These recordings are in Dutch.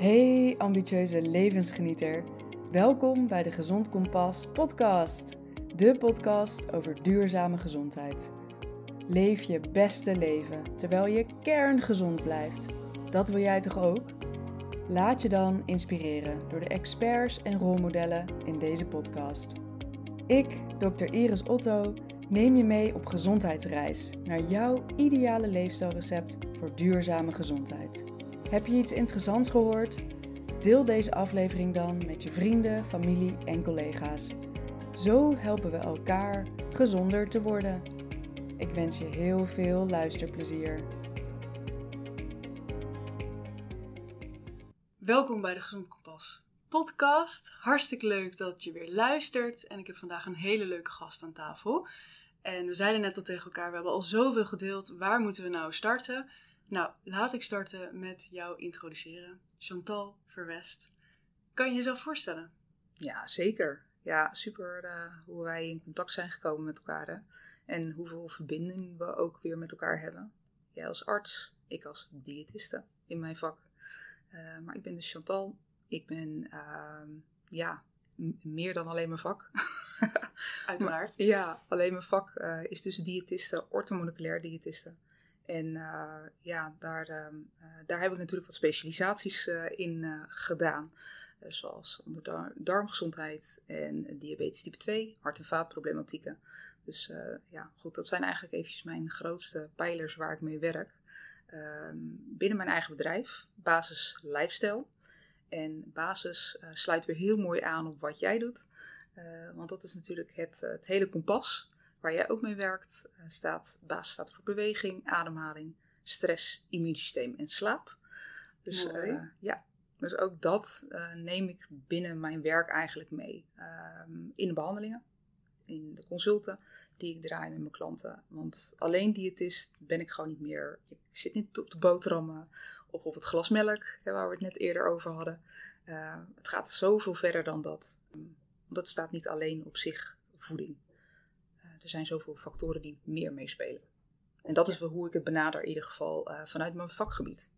Hey ambitieuze levensgenieter. Welkom bij de Gezond Kompas podcast. De podcast over duurzame gezondheid. Leef je beste leven terwijl je kerngezond blijft. Dat wil jij toch ook? Laat je dan inspireren door de experts en rolmodellen in deze podcast. Ik, Dr. Iris Otto, neem je mee op gezondheidsreis naar jouw ideale leefstijlrecept voor duurzame gezondheid. Heb je iets interessants gehoord? Deel deze aflevering dan met je vrienden, familie en collega's. Zo helpen we elkaar gezonder te worden. Ik wens je heel veel luisterplezier. Welkom bij de Gezond Kompas podcast. Hartstikke leuk dat je weer luistert. En ik heb vandaag een hele leuke gast aan tafel. En we zeiden net al tegen elkaar, we hebben al zoveel gedeeld. Waar moeten we nou starten? Nou, laat ik starten met jou introduceren. Chantal Verwest. Kan je jezelf voorstellen? Ja, zeker. Ja, super uh, hoe wij in contact zijn gekomen met elkaar. Hè? En hoeveel verbinding we ook weer met elkaar hebben. Jij als arts, ik als diëtiste in mijn vak. Uh, maar ik ben dus Chantal. Ik ben, uh, ja, meer dan alleen mijn vak. Uiteraard. maar, ja, alleen mijn vak uh, is dus diëtiste, orthomoleculair diëtiste. En uh, ja, daar, uh, daar heb ik natuurlijk wat specialisaties uh, in gedaan. zoals onder darmgezondheid en diabetes type 2, hart- en vaatproblematieken. Dus ja, goed, dat zijn eigenlijk eventjes mijn grootste pijlers waar ik mee werk. Ehm, binnen mijn eigen bedrijf, Basis Lifestyle. En Basis sluit weer heel mooi aan op wat jij doet. want dat is natuurlijk het, het hele kompas waar jij ook mee werkt, uh, staat, basis staat voor beweging, ademhaling, stress, immuunsysteem en slaap. Dus uh, ja, dus ook dat uh, neem ik binnen mijn werk eigenlijk mee. Ehm, in de behandelingen, in de consulten die ik draai met mijn klanten. Want alleen diëtist ben ik gewoon niet meer. Ik zit niet op de boterhammen of op het glas melk, hè, waar we het net eerder over hadden. het gaat zoveel verder dan dat. Dat staat niet alleen op zich voeding er zijn zoveel factoren die meer meespelen. En dat is wel hoe ik het benader, in ieder geval uh, vanuit mijn vakgebied.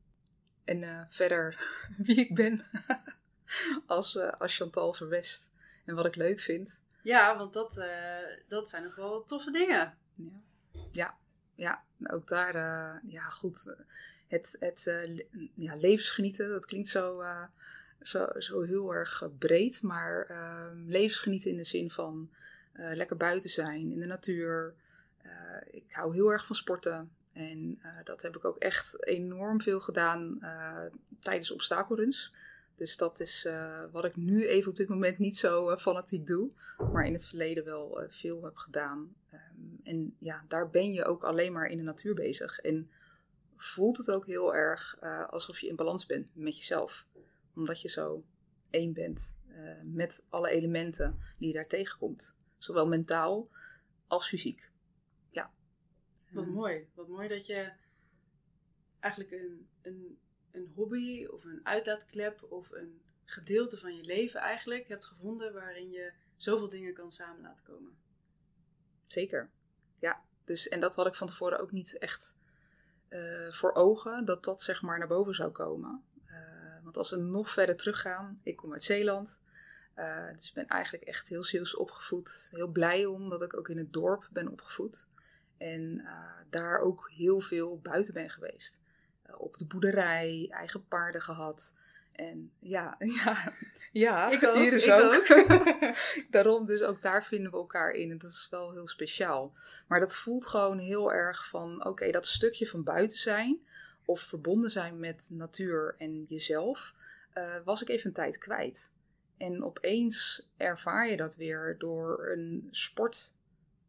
En uh, verder wie ik ben als, uh, als Chantal Verwest en wat ik leuk vind. Ja, want dat, dat zijn nog wel toffe dingen. Ja, ja, ja ook daar, ja goed, het, het ja, levensgenieten, dat klinkt zo, zo, zo heel erg breed, maar ehm, levensgenieten in de zin van uh, lekker buiten zijn, in de natuur. Uh, ik hou heel erg van sporten. En uh, dat heb ik ook echt enorm veel gedaan tijdens obstakelruns. Dus dat is wat ik nu even op dit moment niet zo fanatiek doe. Maar in het verleden wel veel heb gedaan. Um, en ja, daar ben je ook alleen maar in de natuur bezig. En voelt het ook heel erg alsof je in balans bent met jezelf. Omdat je zo één bent met alle elementen die je daar tegenkomt. Zowel mentaal als fysiek. Ja. Wat mooi. Wat mooi dat je eigenlijk een, een, een hobby of een uitlaatklep of een gedeelte van je leven eigenlijk hebt gevonden waarin je zoveel dingen kan samen laten komen. Zeker. Ja. Dus, en dat had ik van tevoren ook niet echt uh, voor ogen, dat dat zeg maar naar boven zou komen. Uh, want als we nog verder teruggaan, ik kom uit Zeeland. Uh, dus ik ben eigenlijk echt heel Zeeuws opgevoed. Heel blij omdat ik ook in het dorp ben opgevoed. En uh, daar ook heel veel buiten ben geweest. Uh, op de boerderij, eigen paarden gehad. En ja, ja, ja ik ook, hier is ik ook. ook. Daarom, dus ook daar vinden we elkaar in. En dat is wel heel speciaal. Maar dat voelt gewoon heel erg van, oké, okay, dat stukje van buiten zijn. Of verbonden zijn met natuur en jezelf. was ik even een tijd kwijt. En opeens ervaar je dat weer door een sport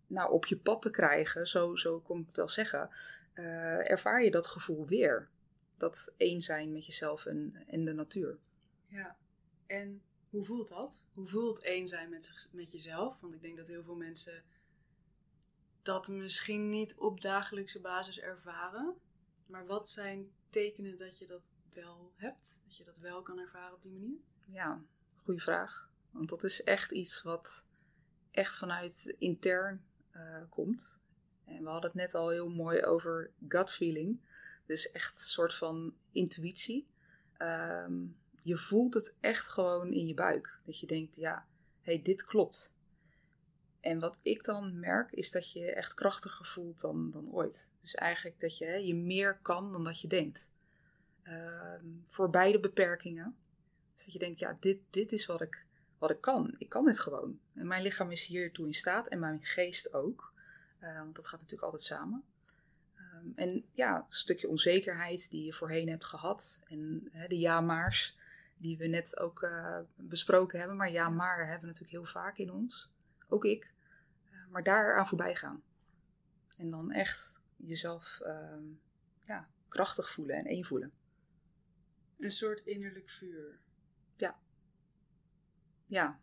nou, op je pad te krijgen, zo, zo kom ik het wel zeggen. Uh, ervaar je dat gevoel weer. Dat één zijn met jezelf en, en de natuur. Ja, en hoe voelt dat? Hoe voelt één zijn met, met jezelf? Want ik denk dat heel veel mensen dat misschien niet op dagelijkse basis ervaren. Maar wat zijn tekenen dat je dat wel hebt? Dat je dat wel kan ervaren op die manier? Ja, Goeie vraag. Want dat is echt iets wat echt vanuit intern uh, komt. En we hadden het net al heel mooi over gut feeling. Dus echt een soort van intuïtie. Um, je voelt het echt gewoon in je buik. Dat je denkt, ja, hey, dit klopt. En wat ik dan merk, is dat je echt krachtiger voelt dan, dan ooit. Dus eigenlijk dat je, hè, je meer kan dan dat je denkt. Ehm, voor beide beperkingen. Dus dat je denkt, ja, dit, dit is wat ik, wat ik kan. Ik kan dit gewoon. En mijn lichaam is hiertoe in staat en mijn geest ook. Uh, want dat gaat natuurlijk altijd samen. Ehm, en ja, een stukje onzekerheid die je voorheen hebt gehad. En de ja-maars die we net ook uh, besproken hebben. Maar ja-maar hebben we natuurlijk heel vaak in ons. Ook ik. Uh, maar daaraan voorbij gaan. En dan echt jezelf ehm, ja, krachtig voelen en één voelen. Een soort innerlijk vuur. Ja. Ja.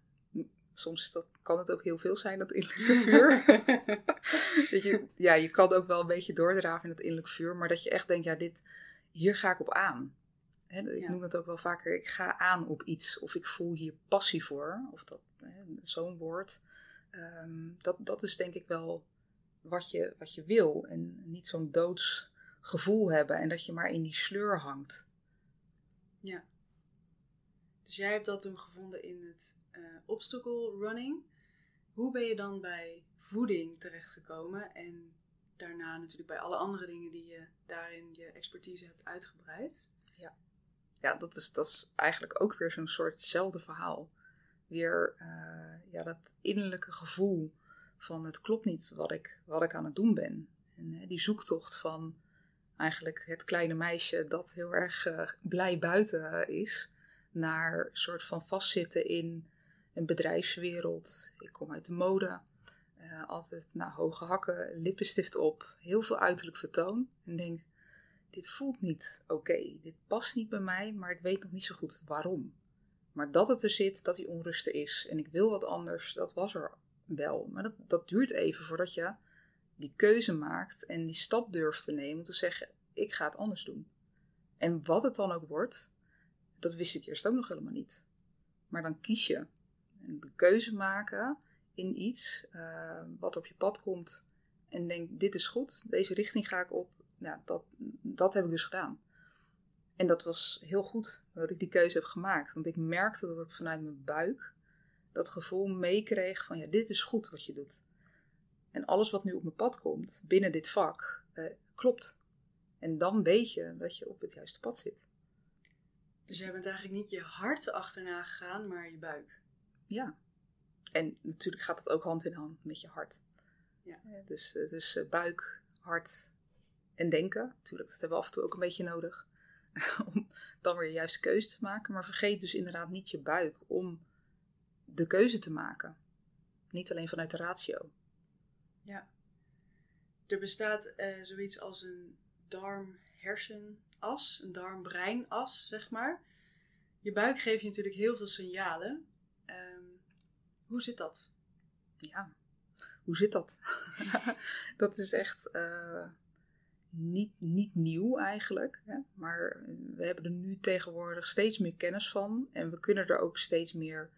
Soms dat, kan het ook heel veel zijn, dat innerlijke vuur. dat je, ja, je kan ook wel een beetje doordraven in dat innerlijk vuur. Maar dat je echt denkt, ja, dit, hier ga ik op aan. ik noem dat ook wel vaker, ik ga aan op iets. Of ik voel hier passie voor. Of dat, zo'n woord. Um, dat, dat is denk ik wel wat je, wat je wil. En niet zo'n doods gevoel hebben. En dat je maar in die sleur hangt. Ja. Dus jij hebt dat toen gevonden in het uh, obstacle running. Hoe ben je dan bij voeding terechtgekomen en daarna natuurlijk bij alle andere dingen die je daarin je expertise hebt uitgebreid? Ja, ja dat, is, dat is eigenlijk ook weer zo'n soortzelfde verhaal. Weer uh, ja, dat innerlijke gevoel van het klopt niet wat ik, wat ik aan het doen ben. En uh, die zoektocht van eigenlijk het kleine meisje dat heel erg uh, blij buiten is, naar soort van vastzitten in een bedrijfswereld. Ik kom uit de mode, uh, altijd nou, hoge hakken, lippenstift op, heel veel uiterlijk vertoon. En denk, dit voelt niet oké, dit past niet bij mij, maar ik weet nog niet zo goed waarom. Maar dat het er zit, dat die onrust er is en ik wil wat anders, dat was er wel. Maar dat, dat duurt even voordat je die keuze maakt en die stap durft te nemen om te zeggen: ik ga het anders doen. En wat het dan ook wordt, dat wist ik eerst ook nog helemaal niet. Maar dan kies je een keuze maken in iets uh, wat op je pad komt en denk: dit is goed, deze richting ga ik op. Nou, dat, dat heb ik dus gedaan. En dat was heel goed dat ik die keuze heb gemaakt, want ik merkte dat ik vanuit mijn buik dat gevoel meekreeg van ja, dit is goed wat je doet. En alles wat nu op mijn pad komt binnen dit vak, uh, klopt. En dan weet je dat je op het juiste pad zit. Dus jij bent eigenlijk niet je hart achterna gegaan, maar je buik. Ja. En natuurlijk gaat het ook hand in hand met je hart. Ja. Dus het is eh, buik, hart en denken. Natuurlijk, dat hebben we af en toe ook een beetje nodig. om dan weer de juiste keuze te maken. Maar vergeet dus inderdaad niet je buik om de keuze te maken. Niet alleen vanuit de ratio. Ja. Er bestaat uh, zoiets als een darm-hersenas, een darm-breinas, zeg maar. Je buik geeft je natuurlijk heel veel signalen. Um, hoe zit dat? Ja, hoe zit dat? dat is echt uh, niet, niet nieuw eigenlijk. Hè? Maar we hebben er nu tegenwoordig steeds meer kennis van. En we kunnen er ook steeds meer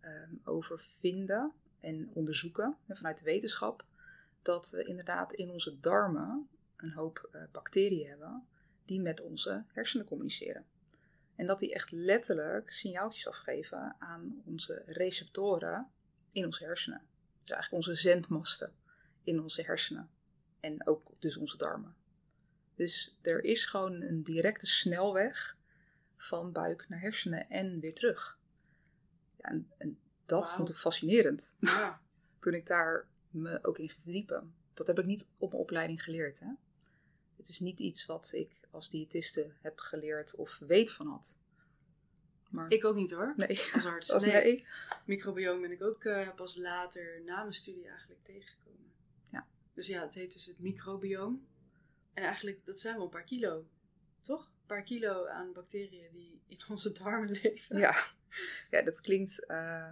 um, over vinden en onderzoeken vanuit de wetenschap. Dat we inderdaad in onze darmen een hoop uh, bacteriën hebben die met onze hersenen communiceren. En dat die echt letterlijk signaaltjes afgeven aan onze receptoren in onze hersenen. Dus eigenlijk onze zendmasten in onze hersenen. En ook dus onze darmen. Dus er is gewoon een directe snelweg van buik naar hersenen en weer terug. Ja, en, en, dat vond ik fascinerend. Ja. Toen ik daar me ook in verdiepen. Dat heb ik niet op mijn opleiding geleerd. Hè? Het is niet iets wat ik als diëtiste heb geleerd of weet van had. Maar, ik ook niet hoor. Nee. Als arts. Als nee. nee. Microbiome ben ik ook uh, pas later na mijn studie eigenlijk tegengekomen. Ja. Dus ja, het heet dus het microbiome. En eigenlijk, dat zijn wel een paar kilo. Toch? Een paar kilo aan bacteriën die in onze darmen leven. Ja, ja dat klinkt... Uh,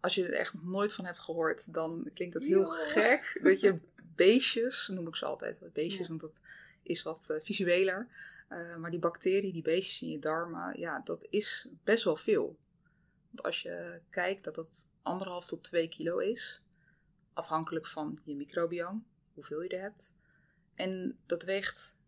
als je er echt nog nooit van hebt gehoord, dan klinkt dat heel gek. Dat je beestjes, noem ik ze altijd, beestjes, ja. want dat is wat uh, visueler. Uh, maar die bacteriën, die beestjes in je darmen, ja, dat is best wel veel. Want als je kijkt dat dat anderhalf tot twee kilo is, afhankelijk van je microbioom, hoeveel je er hebt. En dat weegt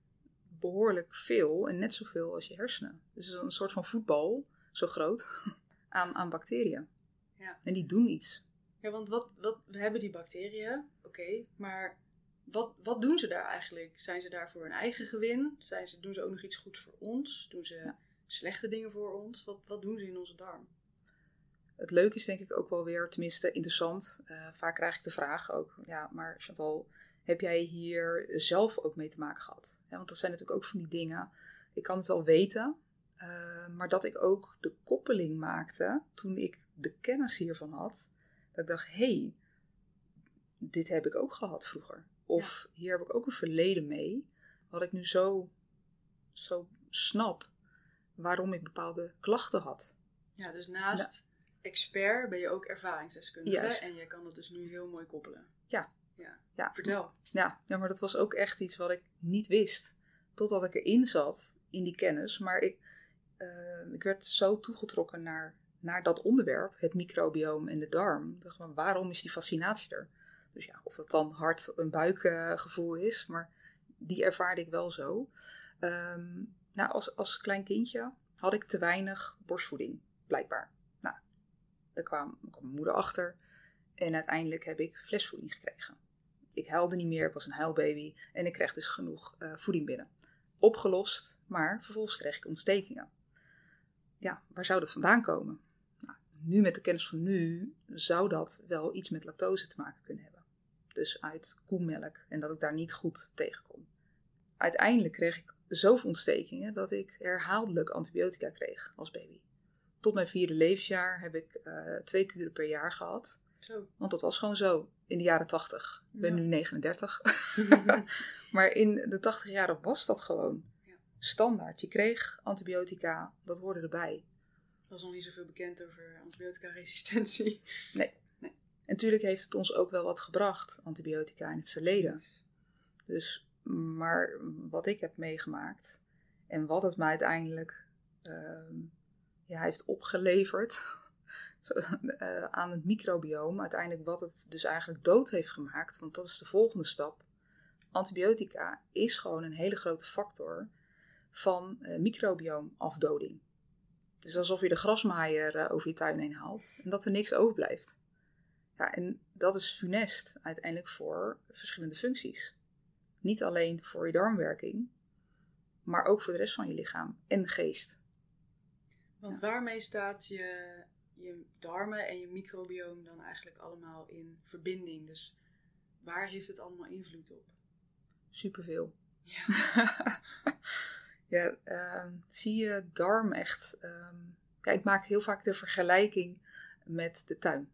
behoorlijk veel en net zoveel als je hersenen. Dus een soort van voetbal zo groot, aan, aan bacteriën. Ja. En die doen iets. Ja, want wat, wat, we hebben die bacteriën, oké, maar wat, wat doen ze daar eigenlijk? Zijn ze daar voor hun eigen gewin? Zijn ze, doen ze ook nog iets goeds voor ons? Doen ze slechte dingen voor ons? Wat, wat doen ze in onze darm? Het leuke is denk ik ook wel weer, tenminste interessant. eh, vaak krijg ik de vraag ook, ja, maar Chantal, heb jij hier zelf ook mee te maken gehad? Ja, want dat zijn natuurlijk ook van die dingen. Ik kan het wel weten, eh, maar dat ik ook de koppeling maakte toen ik de kennis hiervan had. Dat ik dacht, hé, hey, dit heb ik ook gehad vroeger. Of hier heb ik ook een verleden mee. Wat ik nu zo, zo snap waarom ik bepaalde klachten had. Ja, dus naast expert ben je ook ervaringsdeskundige. Juist. En je kan dat dus nu heel mooi koppelen. Ja. ja. Ja. Vertel. Ja, ja, maar dat was ook echt iets wat ik niet wist. Totdat ik erin zat, in die kennis. Maar ik, eh, ik werd zo toegetrokken naar, naar dat onderwerp, het microbioom en de darm. Ik dacht, maar waarom is die fascinatie er? Dus ja, of dat dan hart- en buikgevoel is, maar die ervaarde ik wel zo. Ehm, nou, als, als klein kindje had ik te weinig borstvoeding, blijkbaar. Nou, daar kwam, kwam mijn moeder achter. En uiteindelijk heb ik flesvoeding gekregen. Ik huilde niet meer, ik was een huilbaby. En ik kreeg dus genoeg eh, voeding binnen. Opgelost, maar vervolgens kreeg ik ontstekingen. Ja, waar zou dat vandaan komen? Nou, nu met de kennis van nu zou dat wel iets met lactose te maken kunnen hebben. Dus uit koemelk en dat ik daar niet goed tegen kon. Uiteindelijk kreeg ik zoveel ontstekingen dat ik herhaaldelijk antibiotica kreeg als baby. Tot mijn vierde levensjaar heb ik eh, twee kuren per jaar gehad. Zo. Want dat was gewoon zo in de jaren 80. Ik ben Ja. nu 39. maar in de 80 jaren was dat gewoon Ja. standaard. Je kreeg antibiotica, dat hoorde erbij. Er was nog niet zoveel bekend over antibiotica-resistentie. En natuurlijk heeft het ons ook wel wat gebracht, antibiotica in het verleden. Dus, maar wat ik heb meegemaakt en wat het me uiteindelijk ehm, ja, heeft opgeleverd eh, aan het microbioom, uiteindelijk wat het dus eigenlijk dood heeft gemaakt, want dat is de volgende stap. Antibiotica is gewoon een hele grote factor van eh, microbioomafdoding. Dus alsof je de grasmaaier eh, over je tuin heen haalt en dat er niks overblijft. Ja, en dat is funest uiteindelijk voor verschillende functies. Niet alleen voor je darmwerking, maar ook voor de rest van je lichaam en geest. Want Ja. waarmee staat je, je darmen en je microbioom dan eigenlijk allemaal in verbinding? Dus waar heeft het allemaal invloed op? Superveel. Ja. ja, ehm, zie je darm echt. ehm, ja, ik maak heel vaak de vergelijking met de tuin.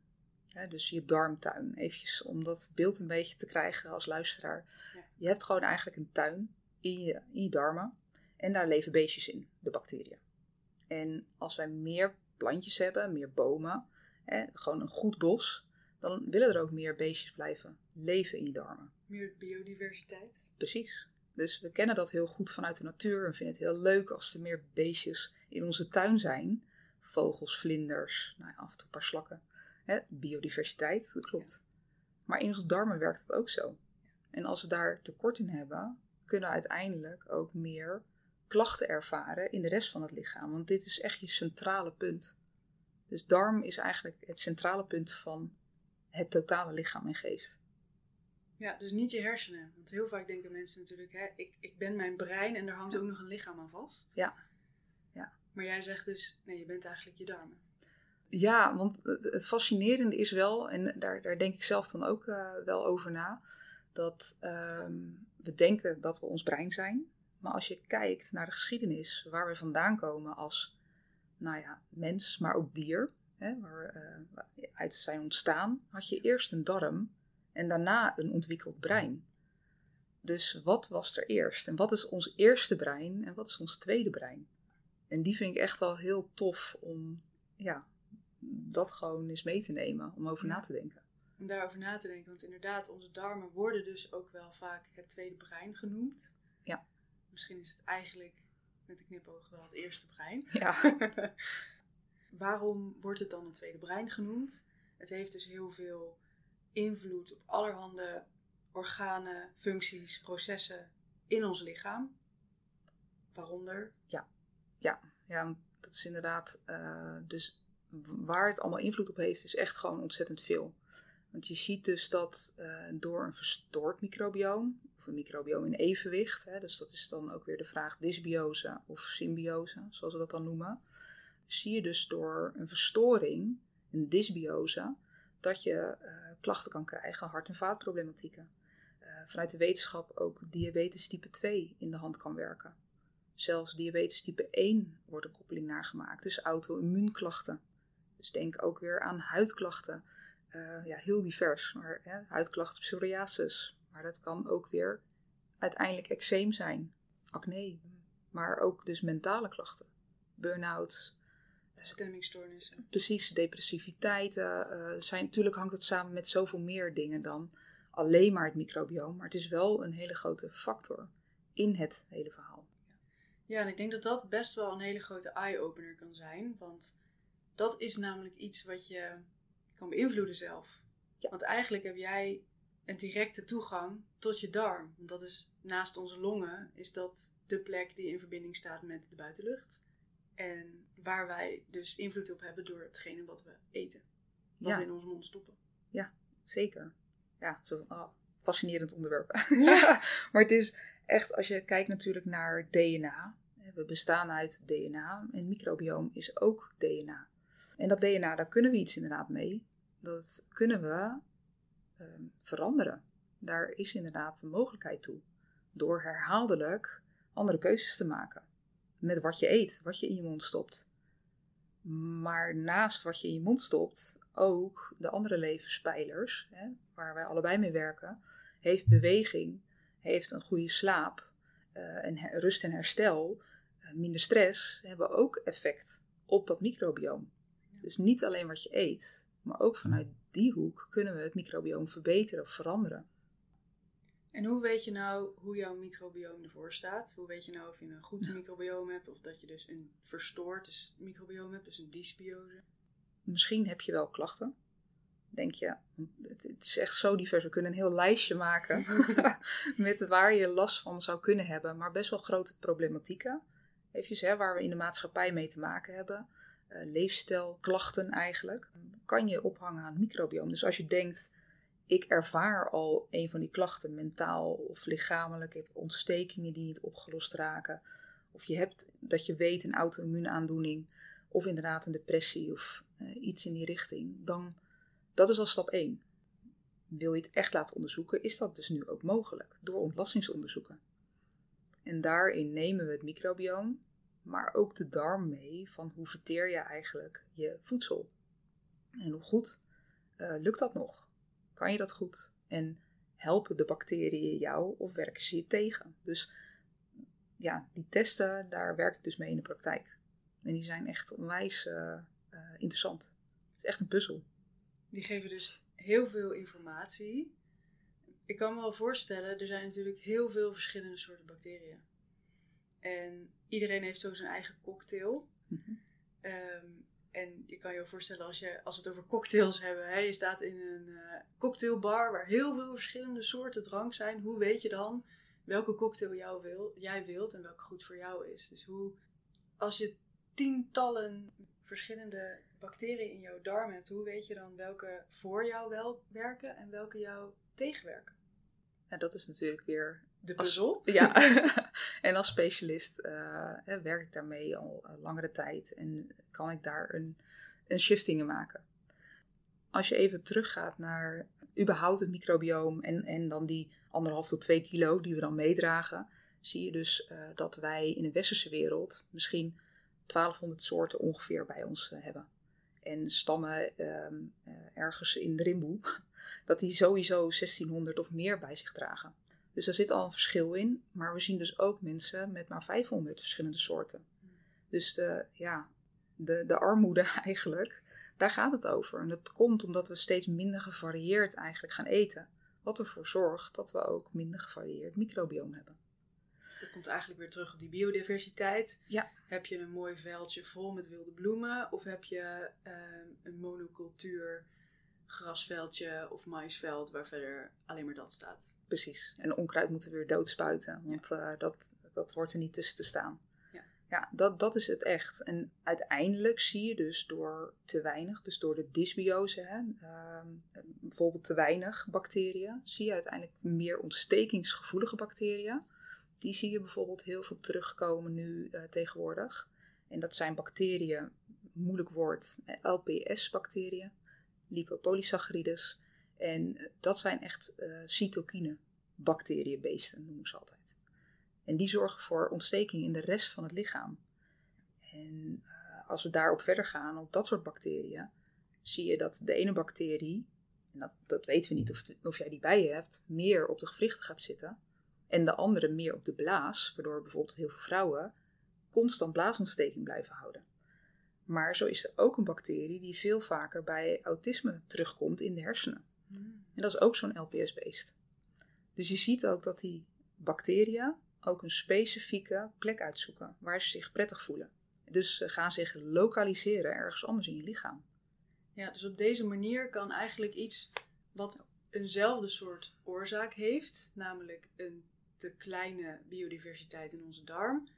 Dus je darmtuin. Eventjes om dat beeld een beetje te krijgen als luisteraar. Ja. Je hebt gewoon eigenlijk een tuin in je, in je darmen. En daar leven beestjes in, de bacteriën. En als wij meer plantjes hebben, meer bomen, hè, gewoon een goed bos, dan willen er ook meer beestjes blijven leven in je darmen. Meer biodiversiteit. Precies. Dus we kennen dat heel goed vanuit de natuur en vinden het heel leuk als er meer beestjes in onze tuin zijn. Vogels, vlinders, nou ja, af en toe een paar slakken. Hè, biodiversiteit, dat klopt. Maar in onze darmen werkt het ook zo. En als we daar tekort in hebben, kunnen we uiteindelijk ook meer klachten ervaren in de rest van het lichaam. Want dit is echt je centrale punt. Dus darm is eigenlijk het centrale punt van het totale lichaam en geest. Ja, dus niet je hersenen. Want heel vaak denken mensen natuurlijk, hè, ik, ik ben mijn brein en daar hangt ook nog een lichaam aan vast. Ja. Ja. Maar jij zegt dus, nee, je bent eigenlijk je darmen. Ja, want het, fascinerende is wel, en daar, daar denk ik zelf dan ook eh, wel over na, dat ehm, we denken dat we ons brein zijn. Maar als je kijkt naar de geschiedenis, waar we vandaan komen als, nou ja, mens, maar ook dier, hè, waar we eh, uit zijn ontstaan, had je eerst een darm en daarna een ontwikkeld brein. Dus wat was er eerst? En wat is ons eerste brein en wat is ons tweede brein? En die vind ik echt wel heel tof om, ja, dat gewoon eens mee te nemen, om over na te denken. Om daarover na te denken. Want inderdaad, onze darmen worden dus ook wel vaak het tweede brein genoemd. Ja. Misschien is het eigenlijk met een knipoog wel het eerste brein. Ja, Waarom wordt het dan een tweede brein genoemd? Het heeft dus heel veel invloed op allerhande organen, functies, processen in ons lichaam. Waaronder ja Dat is inderdaad, uh, dus waar het allemaal invloed op heeft, is echt gewoon ontzettend veel. Want je ziet dus dat uh, door een verstoord microbioom, of een microbioom in evenwicht, hè, dus dat is dan ook weer de vraag dysbiose of symbiose, zoals we dat dan noemen, zie je dus door een verstoring, een dysbiose, dat je uh, klachten kan krijgen, hart- en vaatproblematieken. Uh, vanuit de wetenschap ook diabetes type 2 in de hand kan werken. Zelfs diabetes type 1 wordt een koppeling naar gemaakt, dus auto-immuunklachten. Dus denk ook weer aan huidklachten. Uh, ja, heel divers, maar hè, huidklachten, psoriasis. Maar dat kan ook weer uiteindelijk eczeem zijn, acne. Maar ook dus mentale klachten, burn-out, Stemmingstoornissen. Precies, depressiviteit. Uh, zijn, natuurlijk hangt het samen met zoveel meer dingen dan alleen maar het microbioom. Maar het is wel een hele grote factor in het hele verhaal. Ja, en ik denk dat dat best wel een hele grote eye-opener kan zijn. Want dat is namelijk iets wat je kan beïnvloeden zelf. Ja. Want eigenlijk heb jij een directe toegang tot je darm. Want dat is naast onze longen, is dat de plek die in verbinding staat met de buitenlucht. En waar wij dus invloed op hebben door hetgene wat we eten. Wat Ja. we in onze mond stoppen. Zeker. Ja, zo oh, fascinerend onderwerp. Ja. maar het is echt, als je kijkt natuurlijk naar DNA. We bestaan uit DNA en microbioom is ook DNA. En dat DNA, daar kunnen we iets inderdaad mee. Dat kunnen we ehm, veranderen. Daar is inderdaad een mogelijkheid toe. Door herhaaldelijk andere keuzes te maken. Met wat je eet, wat je in je mond stopt. Maar naast wat je in je mond stopt, ook de andere levenspijlers, hè, waar wij allebei mee werken, heeft beweging, heeft een goede slaap, eh, en rust en herstel, eh, minder stress, hebben ook effect op dat microbioom. Dus niet alleen wat je eet, maar ook vanuit die hoek kunnen we het microbioom verbeteren of veranderen. En hoe weet je nou hoe jouw microbioom ervoor staat? Hoe weet je nou of je een goed microbioom hebt of dat je dus een verstoord dus microbioom hebt, dus een dysbiose? Misschien heb je wel klachten. Denk je, het, het is echt zo divers. We kunnen een heel lijstje maken met waar je last van zou kunnen hebben, maar best wel grote problematieken. Even hè, waar we in de maatschappij mee te maken hebben. Eh, leefstijlklachten eigenlijk. Kan je ophangen aan het microbioom. Dus als je denkt, ik ervaar al een van die klachten, mentaal of lichamelijk. Ik heb ontstekingen die niet opgelost raken. Of je hebt dat je weet een auto-immuunaandoening. Of inderdaad een depressie of eh, iets in die richting. Dan, dat is al stap 1. Wil je het echt laten onderzoeken, is dat dus nu ook mogelijk. Door ontlastingsonderzoeken. En daarin nemen we het microbioom, maar ook de darm mee van hoe verteer je eigenlijk je voedsel. En hoe goed eh, lukt dat nog? Kan je dat goed? En helpen de bacteriën jou of werken ze je tegen? Dus ja, die testen, daar werk ik dus mee in de praktijk. En die zijn echt onwijs eh, eh, interessant. Het is echt een puzzel. Die geven dus heel veel informatie. Ik kan me wel voorstellen, er zijn natuurlijk heel veel verschillende soorten bacteriën. En iedereen heeft zo zijn eigen cocktail. Mhm. Ehm, en je kan je wel voorstellen als, je, als we het over cocktails hebben. Hè, je staat in een eh, cocktailbar waar heel veel verschillende soorten drank zijn. Hoe weet je dan welke cocktail jou wil, jij wilt en welke goed voor jou is? Dus hoe, als je tientallen verschillende bacteriën in jouw darm hebt, hoe weet je dan welke voor jou wel werken en welke jou tegenwerken? En dat is natuurlijk weer De Als- puzzel. Ja, en als specialist eh, werk ik daarmee al eh, langere tijd en kan ik daar een, een shifting in maken. Als je even teruggaat naar überhaupt het microbioom en, en dan die anderhalf tot twee kilo die we dan meedragen, zie je dus eh, dat wij in de westerse wereld misschien 1200 soorten ongeveer bij ons hebben. En stammen ehm, eh, ergens in de rimboe, dat die sowieso 1600 of meer bij zich dragen. Dus daar zit al een verschil in. Maar we zien dus ook mensen met maar 500 verschillende soorten. Dus de, ja, de, de armoede eigenlijk, daar gaat het over. En dat komt omdat we steeds minder gevarieerd eigenlijk gaan eten. Wat ervoor zorgt dat we ook minder gevarieerd microbioom hebben. Dat komt eigenlijk weer terug op die biodiversiteit. Ja. Heb je een mooi veldje vol met wilde bloemen of heb je ehm, een monocultuur grasveldje of maisveld waar verder alleen maar dat staat? Precies. En onkruid moeten we weer doodspuiten, want eh, dat, dat hoort er niet tussen te staan. Ja. Ja, dat, dat is het echt. En uiteindelijk zie je dus door te weinig, dus door de dysbiose, hè, ehm, bijvoorbeeld te weinig bacteriën, zie je uiteindelijk meer ontstekingsgevoelige bacteriën. Die zie je bijvoorbeeld heel veel terugkomen nu uh, tegenwoordig. En dat zijn bacteriën, moeilijk woord, LPS-bacteriën, lipopolysaccharides. En eh, dat zijn echt uh, cytokine bacteriënbeesten, noemen ze altijd. En die zorgen voor ontsteking in de rest van het lichaam. En uh, als we daarop verder gaan, op dat soort bacteriën, zie je dat de ene bacterie, en dat, dat weten we niet of, of jij die bij je hebt, meer op de gewrichten gaat zitten. En de andere meer op de blaas, waardoor bijvoorbeeld heel veel vrouwen constant blaasontsteking blijven houden. Maar zo is er ook een bacterie die veel vaker bij autisme terugkomt in de hersenen. Hmm. En dat is ook zo'n LPS-beest. Dus je ziet ook dat die bacteriën ook een specifieke plek uitzoeken waar ze zich prettig voelen. Dus ze gaan zich lokaliseren ergens anders in je lichaam. Ja, dus op deze manier kan eigenlijk iets wat eenzelfde soort oorzaak heeft, namelijk een te kleine biodiversiteit in onze darm,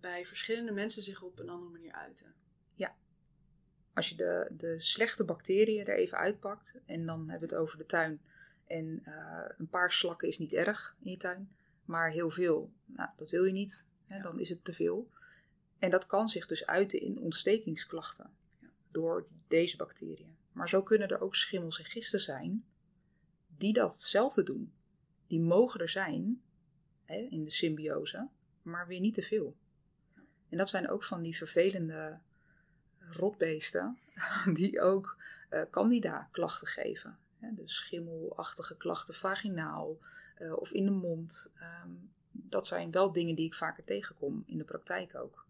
bij verschillende mensen zich op een andere manier uiten. Ja. Als je de, de slechte bacteriën er even uitpakt, en dan hebben we het over de tuin, en uh, een paar slakken is niet erg in je tuin, maar heel veel, nou, dat wil je niet, hè, dan is het te veel. En dat kan zich dus uiten in ontstekingsklachten ja. door deze bacteriën. Maar zo kunnen er ook schimmels en gisten zijn die datzelfde doen. Die mogen er zijn hè, in de symbiose, maar weer niet te veel. En dat zijn ook van die vervelende rotbeesten die ook uh, candida klachten geven. Hè, dus schimmelachtige klachten, vaginaal uh, of in de mond. Um, dat zijn wel dingen die ik vaker tegenkom in de praktijk ook.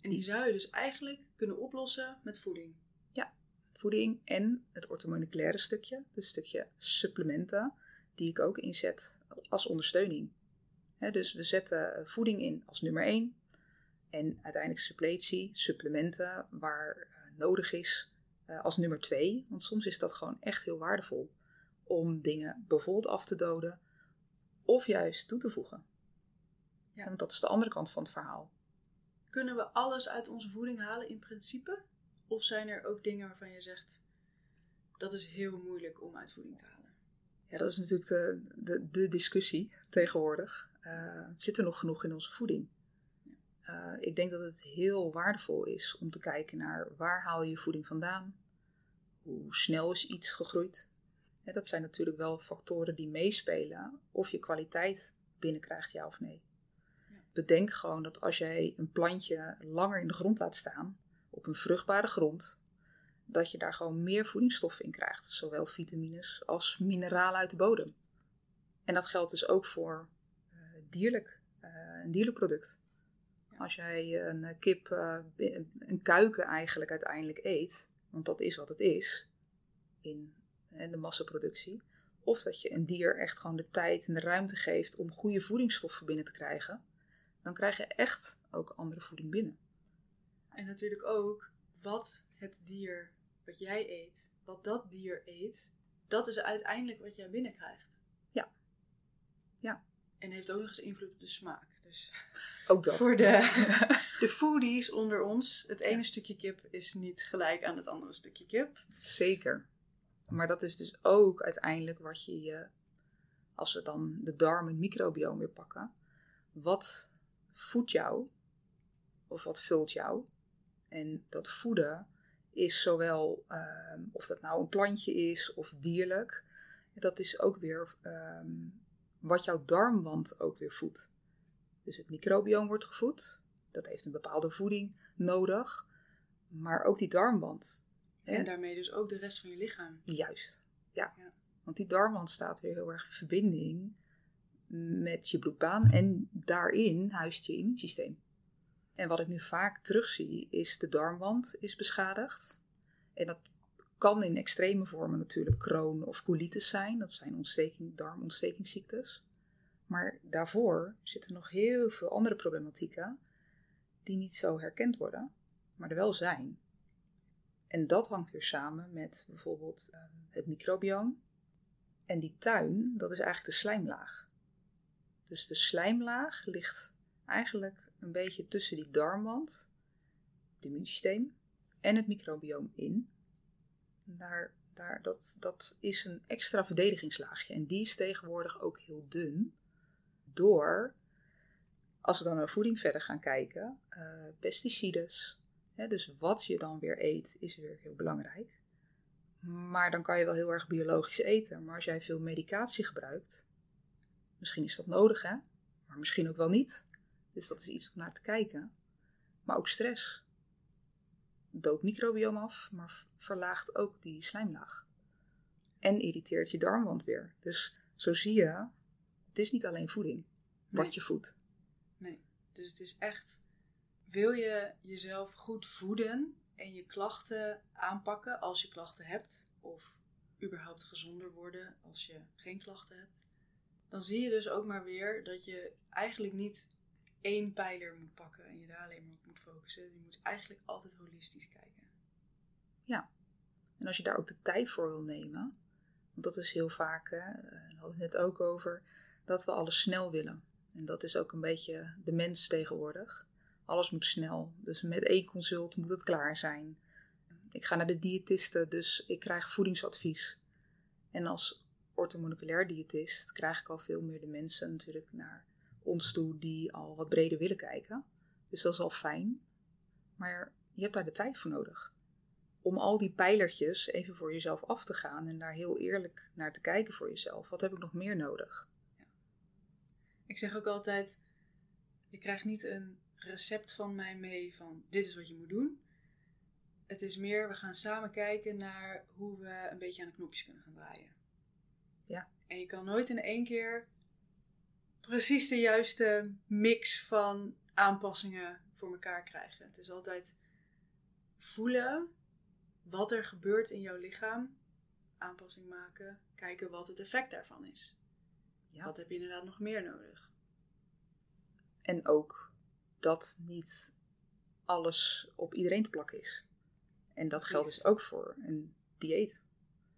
En die zou je dus eigenlijk kunnen oplossen met voeding? Ja, voeding en het orthomoleculaire stukje, dus stukje supplementen, die ik ook inzet als ondersteuning. dus we zetten voeding in als nummer 1 en uiteindelijk suppletie, supplementen waar uh, nodig is uh, als nummer 2. Want soms is dat gewoon echt heel waardevol om dingen bijvoorbeeld af te doden of juist toe te voegen. Ja. Want dat is de andere kant van het verhaal. Kunnen we alles uit onze voeding halen in principe? Of zijn er ook dingen waarvan je zegt dat is heel moeilijk om uit voeding te halen? Ja, dat is natuurlijk de, de, de discussie tegenwoordig. Uh, zit er nog genoeg in onze voeding? Uh, ik denk dat het heel waardevol is om te kijken naar waar haal je voeding vandaan? Hoe snel is iets gegroeid? Ja, dat zijn natuurlijk wel factoren die meespelen of je kwaliteit binnenkrijgt, ja of nee. Ja. Bedenk gewoon dat als jij een plantje langer in de grond laat staan, op een vruchtbare grond, dat je daar gewoon meer voedingsstoffen in krijgt, zowel vitamines als mineralen uit de bodem. En dat geldt dus ook voor uh, dierlijk, uh, een dierlijk product. Als jij een kip, uh, een kuiken eigenlijk uiteindelijk eet, want dat is wat het is, in de massaproductie. Of dat je een dier echt gewoon de tijd en de ruimte geeft om goede voedingsstoffen binnen te krijgen. Dan krijg je echt ook andere voeding binnen. En natuurlijk ook wat het dier wat jij eet, wat dat dier eet, dat is uiteindelijk wat jij binnenkrijgt. Ja. Ja. En heeft ook nog eens invloed op de smaak. Dus ook dat. Voor de, de foodies onder ons, het ene stukje kip is niet gelijk aan het andere stukje kip. Zeker. Maar dat is dus ook uiteindelijk wat je je, als we dan de darm en microbioom weer pakken, wat voedt jou of wat vult jou? En dat voeden is zowel, um, of dat nou een plantje is of dierlijk, dat is ook weer um, wat jouw darmwand ook weer voedt. Dus het microbioom wordt gevoed, dat heeft een bepaalde voeding nodig, maar ook die darmwand. En daarmee dus ook de rest van je lichaam. Juist, ja. ja. Want die darmwand staat weer heel erg in verbinding met je bloedbaan en daarin huist je immuunsysteem. En wat ik nu vaak terugzie is de darmwand is beschadigd. En dat kan in extreme vormen natuurlijk Crohn of colitis zijn. Dat zijn ontsteking, darmontstekingsziektes. Maar daarvoor zitten nog heel veel andere problematieken die niet zo herkend worden, maar er wel zijn. En dat hangt weer samen met bijvoorbeeld uh, het microbioom. En die tuin, dat is eigenlijk de slijmlaag. Dus de slijmlaag ligt eigenlijk een beetje tussen die darmwand, het immuunsysteem en het microbioom in. Daar, daar, dat, dat is een extra verdedigingslaagje en die is tegenwoordig ook heel dun. Door, als we dan naar voeding verder gaan kijken, uh, pesticides. Hè, dus wat je dan weer eet is weer heel belangrijk. Maar dan kan je wel heel erg biologisch eten. Maar als jij veel medicatie gebruikt, misschien is dat nodig hè, maar misschien ook wel niet. Dus dat is iets om naar te kijken. Maar ook stress. Doodt microbioom af, maar verlaagt ook die slijmlaag. En irriteert je darmwand weer. Dus zo zie je, het is niet alleen voeding wat je voedt. Nee, dus het is echt, wil je jezelf goed voeden en je klachten aanpakken als je klachten hebt, of überhaupt gezonder worden als je geen klachten hebt, dan zie je dus ook maar weer dat je eigenlijk niet één pijler moet pakken en je daar alleen maar op moet focussen. Je moet eigenlijk altijd holistisch kijken. Ja, en als je daar ook de tijd voor wil nemen, want dat is heel vaak, hè, eh, we hadden het net ook over, dat we alles snel willen. En dat is ook een beetje de mens tegenwoordig. Alles moet snel. Dus met één consult moet het klaar zijn. Ik ga naar de diëtiste, dus ik krijg voedingsadvies. En als orthomoleculair diëtist krijg ik al veel meer de mensen natuurlijk naar ons toe die al wat breder willen kijken. Dus dat is al fijn. Maar je hebt daar de tijd voor nodig. Om al die pijlertjes even voor jezelf af te gaan en daar heel eerlijk naar te kijken voor jezelf. Wat heb ik nog meer nodig? Ik zeg ook altijd: je krijgt niet een recept van mij mee van dit is wat je moet doen. Het is meer, we gaan samen kijken naar hoe we een beetje aan de knopjes kunnen gaan draaien. Ja. En je kan nooit in één keer precies de juiste mix van aanpassingen voor elkaar krijgen. Het is altijd voelen wat er gebeurt in jouw lichaam, aanpassing maken, kijken wat het effect daarvan is. Ja. Wat heb je inderdaad nog meer nodig? En ook dat niet alles op iedereen te plakken is. En dat geldt dus ook voor een dieet.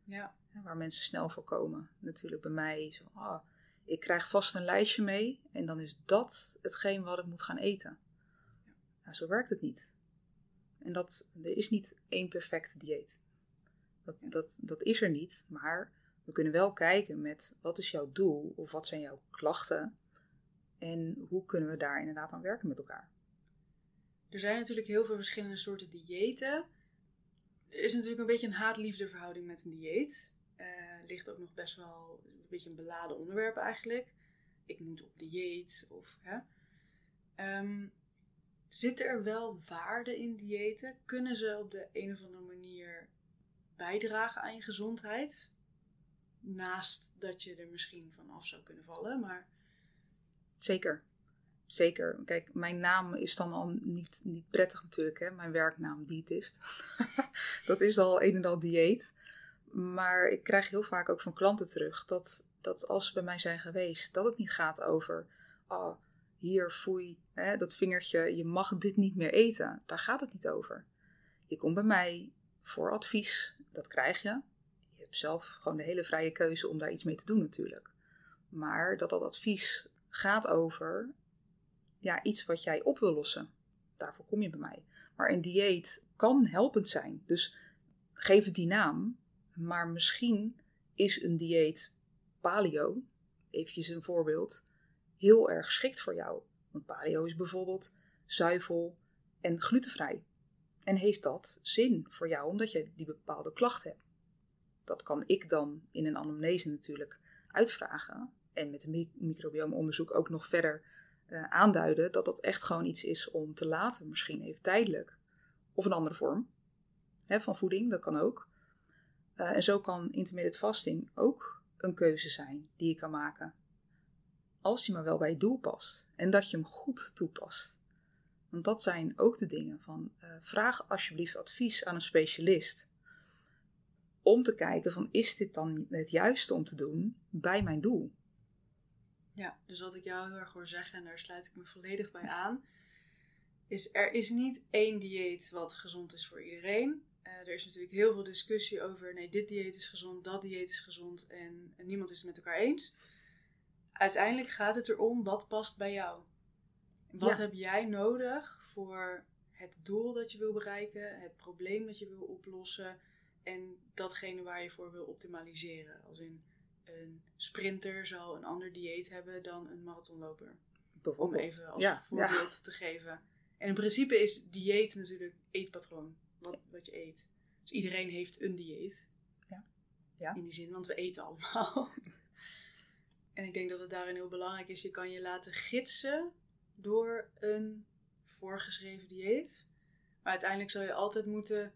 Ja. Waar mensen snel voor komen. Natuurlijk bij mij zo, ah, ik krijg vast een lijstje mee en dan is dat hetgeen wat ik moet gaan eten. Ja. zo werkt het niet. En dat, er is niet één perfect dieet. Dat, dat, dat is er niet, maar we kunnen wel kijken met wat is jouw doel of wat zijn jouw klachten en hoe kunnen we daar inderdaad aan werken met elkaar. Er zijn natuurlijk heel veel verschillende soorten diëten. Er is natuurlijk een beetje een haat-liefde verhouding met een dieet. Uh, ligt ook nog best wel een beetje een beladen onderwerp eigenlijk. Ik moet op dieet of hè. Um, er wel waarde in diëten? Kunnen ze op de een of andere manier bijdragen aan je gezondheid? Naast dat je er misschien van af zou kunnen vallen, maar... Zeker. Zeker. Kijk, mijn naam is dan al niet, niet prettig natuurlijk, hè? Mijn werknaam, diëtist. dat is al een en al dieet. Maar ik krijg heel vaak ook van klanten terug dat, dat als ze bij mij zijn geweest, dat het niet gaat over, oh, hier foei, hè, dat vingertje, je mag dit niet meer eten. Daar gaat het niet over. Je komt bij mij voor advies, dat krijg je. Zelf gewoon de hele vrije keuze om daar iets mee te doen natuurlijk. Maar dat dat advies gaat over ja, iets wat jij op wil lossen. Daarvoor kom je bij mij. Maar een dieet kan helpend zijn. Dus geef het die naam. Maar misschien is een dieet paleo, eventjes een voorbeeld, heel erg geschikt voor jou. Want paleo is bijvoorbeeld zuivel en glutenvrij. En heeft dat zin voor jou omdat je die bepaalde klachten hebt? Dat kan ik dan in een anamnese natuurlijk uitvragen. En met een microbiomonderzoek ook nog verder uh, aanduiden dat dat echt gewoon iets is om te laten, misschien even tijdelijk. Of een andere vorm hè, van voeding, dat kan ook. Uh, en zo kan intermittent fasting ook een keuze zijn die je kan maken. Als die maar wel bij je doel past en dat je hem goed toepast. Want dat zijn ook de dingen van uh, vraag alsjeblieft advies aan een specialist. Om te kijken van is dit dan het juiste om te doen bij mijn doel? Ja, dus wat ik jou heel erg hoor zeggen, en daar sluit ik me volledig bij aan, is er is niet één dieet wat gezond is voor iedereen. Uh, er is natuurlijk heel veel discussie over, nee, dit dieet is gezond, dat dieet is gezond en, en niemand is het met elkaar eens. Uiteindelijk gaat het erom, wat past bij jou? Wat Ja. heb jij nodig voor het doel dat je wil bereiken, het probleem dat je wil oplossen en datgene waar je voor wil optimaliseren? Als in een sprinter zal een ander dieet hebben dan een marathonloper. Om even als Ja, voorbeeld te geven. En in principe is dieet natuurlijk eetpatroon. Wat, wat je eet. Dus iedereen heeft een dieet. Ja. Ja. In die zin, want we eten allemaal. en ik denk dat het daarin heel belangrijk is. Je kan je laten gidsen door een voorgeschreven dieet. Maar uiteindelijk zal je altijd moeten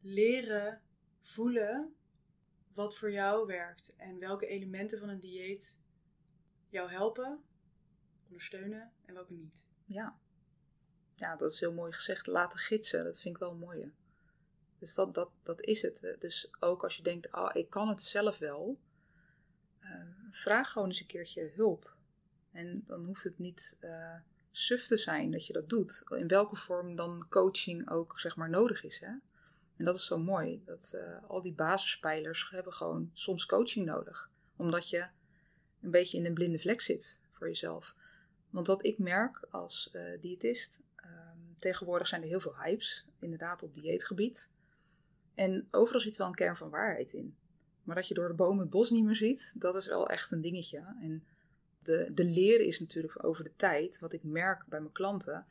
leren voelen wat voor jou werkt. En welke elementen van een dieet jou helpen, ondersteunen en welke niet. Ja. ja, dat is heel mooi gezegd. Laten gidsen, dat vind ik wel mooi. Dus dat, dat, dat is het. Dus ook als je denkt, ah, ik kan het zelf wel. eh, vraag gewoon eens een keertje hulp. En dan hoeft het niet eh, suf te zijn dat je dat doet. In welke vorm dan coaching ook zeg maar nodig is. Hè? En dat is zo mooi. Dat eh, al die basispijlers hebben gewoon soms coaching nodig. Omdat je een beetje in een blinde vlek zit voor jezelf. Want wat ik merk als eh, diëtist, ehm, tegenwoordig zijn er heel veel hypes, inderdaad op dieetgebied. En overal zit wel een kern van waarheid in. Maar dat je door de bomen het bos niet meer ziet, dat is wel echt een dingetje. En de, de leren is natuurlijk over de tijd. Wat ik merk bij mijn klanten,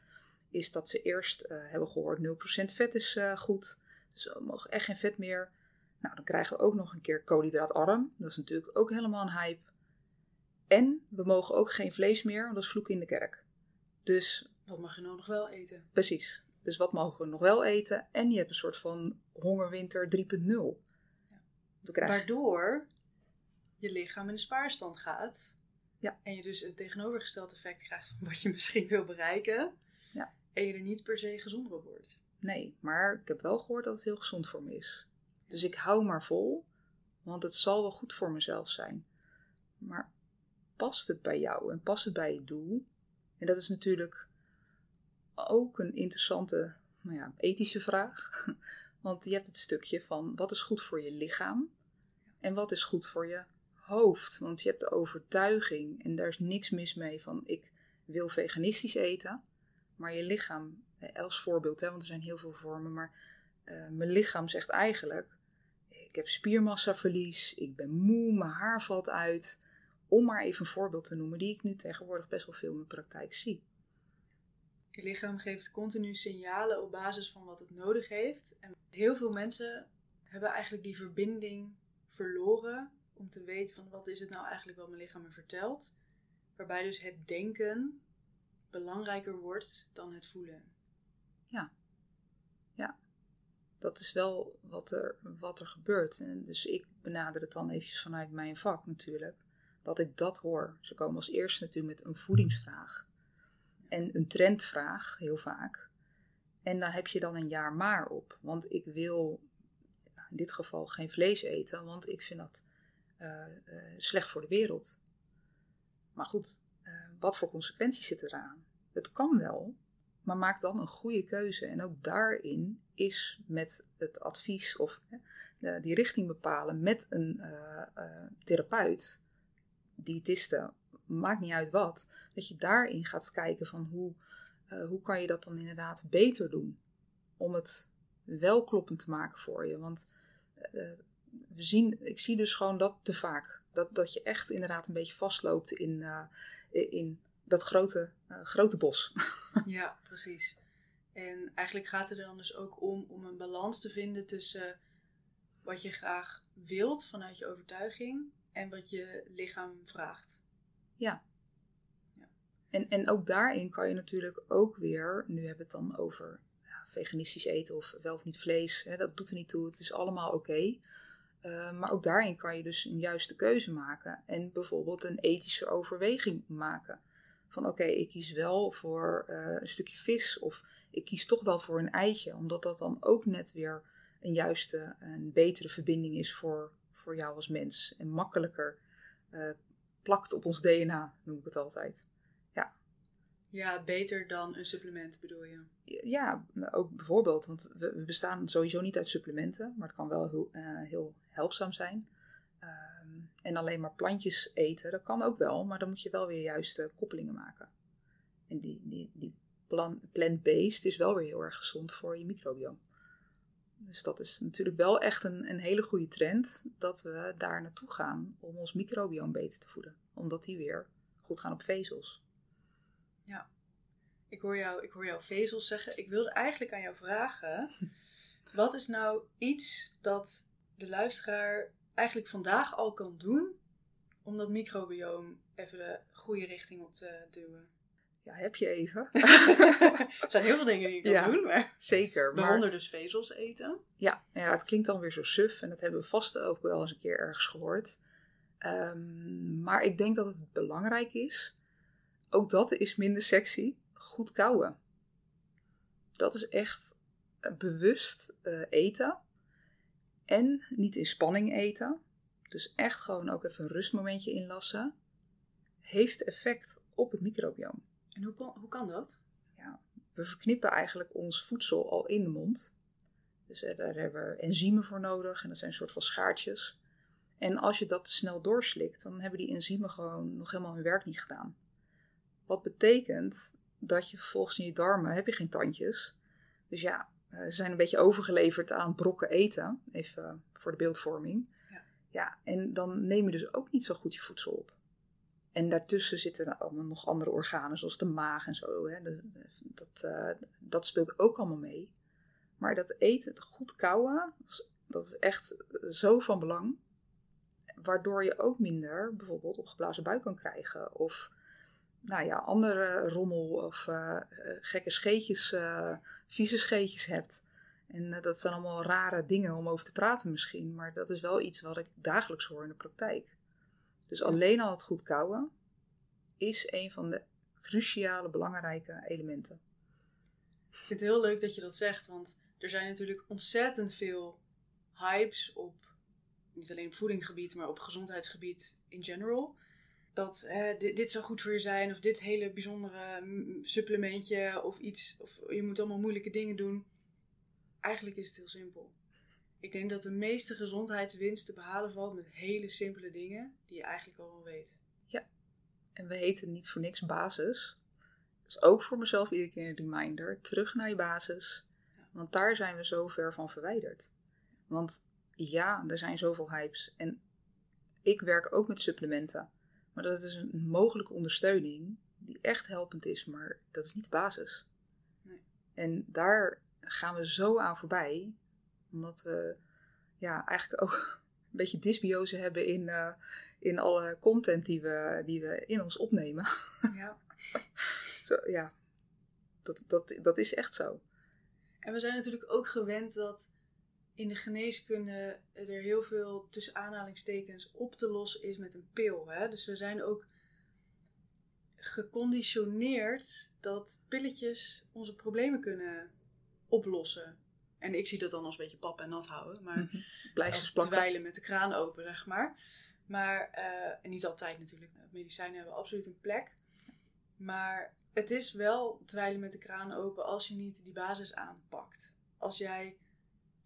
is dat ze eerst eh, hebben gehoord 0% vet is goed. Dus we mogen echt geen vet meer. Nou, dan krijgen we ook nog een keer koolhydraatarm. Dat is natuurlijk ook helemaal een hype. En we mogen ook geen vlees meer, want dat is vloeken in de kerk. Dus Wat mag je nou nog wel eten? precies. Dus wat mogen we nog wel eten? En je hebt een soort van hongerwinter 3.0. Dan krijg je- Waardoor je lichaam in de spaarstand gaat. Ja. En je dus een tegenovergesteld effect krijgt van wat je misschien wil bereiken. Ja. En je er niet per se gezonder op wordt. Nee, maar ik heb wel gehoord dat het heel gezond voor me is. Dus ik hou maar vol, want het zal wel goed voor mezelf zijn. Maar past het bij jou en past het bij je doel? En dat is natuurlijk ook een interessante, nou ja, ethische vraag. Want je hebt het stukje van wat is goed voor je lichaam en wat is goed voor je hoofd. Want je hebt de overtuiging, en daar is niks mis mee, van ik wil veganistisch eten. Maar je lichaam, als voorbeeld, hè, want er zijn heel veel vormen, maar eh, mijn lichaam zegt eigenlijk: ik heb spiermassaverlies, ik ben moe, mijn haar valt uit. Om maar even een voorbeeld te noemen, die ik nu tegenwoordig best wel veel in mijn praktijk zie. Je lichaam geeft continu signalen op basis van wat het nodig heeft. En heel veel mensen hebben eigenlijk die verbinding verloren om te weten van wat is het nou eigenlijk wat mijn lichaam me vertelt. Waarbij dus het denken belangrijker wordt dan het voelen. Dat is wel wat er, wat er gebeurt. Dus ik benader het dan eventjes vanuit mijn vak natuurlijk. Dat ik dat hoor. Ze komen als eerste natuurlijk met een voedingsvraag. En een trendvraag, heel vaak. En daar heb je dan een jaar maar op. Want ik wil in dit geval geen vlees eten, want ik vind dat eh, eh, slecht voor de wereld. Maar goed, eh, wat voor consequenties zitten eraan? Het kan wel, maar maak dan een goede keuze. En ook daarin is met het advies of hè, die richting bepalen met een eh, eh, therapeut, diëtiste, maakt niet uit wat, dat je daarin gaat kijken van hoe, eh, hoe kan je dat dan inderdaad beter doen. Om het wel kloppend te maken voor je. Want we zien, ik zie dus gewoon dat te vaak. Dat, dat je echt inderdaad een beetje vastloopt in, in dat grote, grote bos. Ja, precies. En eigenlijk gaat het er dan dus ook om om een balans te vinden tussen wat je graag wilt vanuit je overtuiging en wat je lichaam vraagt. En, en ook daarin kan je natuurlijk ook weer, nu hebben we het dan over ja, veganistisch eten of wel of niet vlees, hè, dat doet er niet toe, het is allemaal oké. Eh, maar ook daarin kan je dus een juiste keuze maken en bijvoorbeeld een ethische overweging maken. Van oké, ik kies wel voor eh, een stukje vis of ik kies toch wel voor een eitje, omdat dat dan ook net weer een juiste, een betere verbinding is voor, voor jou als mens. En makkelijker eh, plakt op ons DNA, noem ik het altijd. Ja, beter dan een supplement bedoel je. Ja, ook bijvoorbeeld, want we, we bestaan sowieso niet uit supplementen, maar het kan wel heel, eh, heel helpzaam zijn. En alleen maar plantjes eten, dat kan ook wel, maar dan moet je wel weer juiste koppelingen maken. En die, die, die plan- plant-based is wel weer heel erg gezond voor je microbiome. Dus dat is natuurlijk wel echt een, een hele goede trend dat we daar naartoe gaan om ons microbiome beter te voeden. Omdat die weer goed gaan op vezels. Ik hoor, jou, ik hoor jou vezels zeggen. Ik wilde eigenlijk aan jou vragen: wat is nou iets dat de luisteraar eigenlijk vandaag al kan doen om dat microbioom even de goede richting op te duwen? Ja, heb je even. er zijn heel veel dingen die je kan Ja. doen, maar Zeker. Maar waaronder dus vezels eten. Ja, ja, het klinkt dan weer zo suf en dat hebben we vast ook wel eens een keer ergens gehoord. Ehm, maar ik denk dat het belangrijk is, ook dat is minder sexy, goed kauwen. Dat is echt eh, bewust eh, eten en niet in spanning eten. Dus echt gewoon ook even een rustmomentje inlassen. Heeft effect op het microbioom. En hoe, kan- hoe kan dat? We verknippen eigenlijk ons voedsel al in de mond. Dus eh, daar hebben we enzymen voor nodig en dat zijn een soort van schaartjes. En als je dat te snel doorslikt, dan hebben die enzymen gewoon nog helemaal hun werk niet gedaan. Wat betekent dat je vervolgens in je darmen heb je geen tandjes. Dus ja, eh, zijn een beetje overgeleverd aan brokken eten, even voor de beeldvorming. Ja. ja, en dan neem je dus ook niet zo goed je voedsel op. En daartussen zitten allemaal nog andere organen, zoals de maag en zo. Hè. De- de- dat, eh, dat speelt ook allemaal mee. Maar dat eten, het goed is- dat is echt zo van belang. Waardoor je ook minder bijvoorbeeld opgeblazen buik kan krijgen. Of nou ja, andere rommel of eh, eh, gekke scheetjes, eh, vieze scheetjes hebt. En dat zijn allemaal rare dingen om over te praten misschien. Maar dat is wel iets wat ik dagelijks hoor in de praktijk. Dus alleen al het goed kauwen is een van de cruciale, belangrijke elementen. Ik vind het heel leuk dat je dat zegt, want er zijn natuurlijk ontzettend veel hypes op, niet alleen op voedingsgebied, maar op gezondheidsgebied in general. Dat dit, dit zou goed voor je zijn, of dit hele bijzondere mm, supplementje, of iets, of je moet allemaal moeilijke dingen doen. Eigenlijk is het heel simpel. Ik denk dat de meeste gezondheidswinst te behalen valt met hele simpele dingen die je eigenlijk al wel weet. En we heten niet voor niks basis. Dus ook voor mezelf iedere keer een reminder. Terug naar je basis. Want daar zijn we zo ver van verwijderd. Want ja, er zijn zoveel hypes. En ik werk ook met supplementen. Maar dat is een mogelijke ondersteuning die echt helpend is. Maar dat is niet de basis. Nee. En daar gaan we zo aan voorbij. Omdat we ja, eigenlijk ook een beetje dysbiose hebben in, eh, in alle content die we, die we in ons opnemen. Ja. Zo, ja, dat, dat, dat is echt zo. En we zijn natuurlijk ook gewend dat in de geneeskunde er heel veel tussen aanhalingstekens op te lossen is met een pil. Hè? Dus we zijn ook geconditioneerd dat pilletjes onze problemen kunnen oplossen. En ik zie dat dan als een beetje pap en nat houden, maar Mhm. Blijf als ze plakken. dweilen met de kraan open, zeg maar. Maar, eh, en niet altijd natuurlijk, medicijnen hebben absoluut een plek. Maar het is wel dweilen met de kraan open als je niet die basis aanpakt. Als jij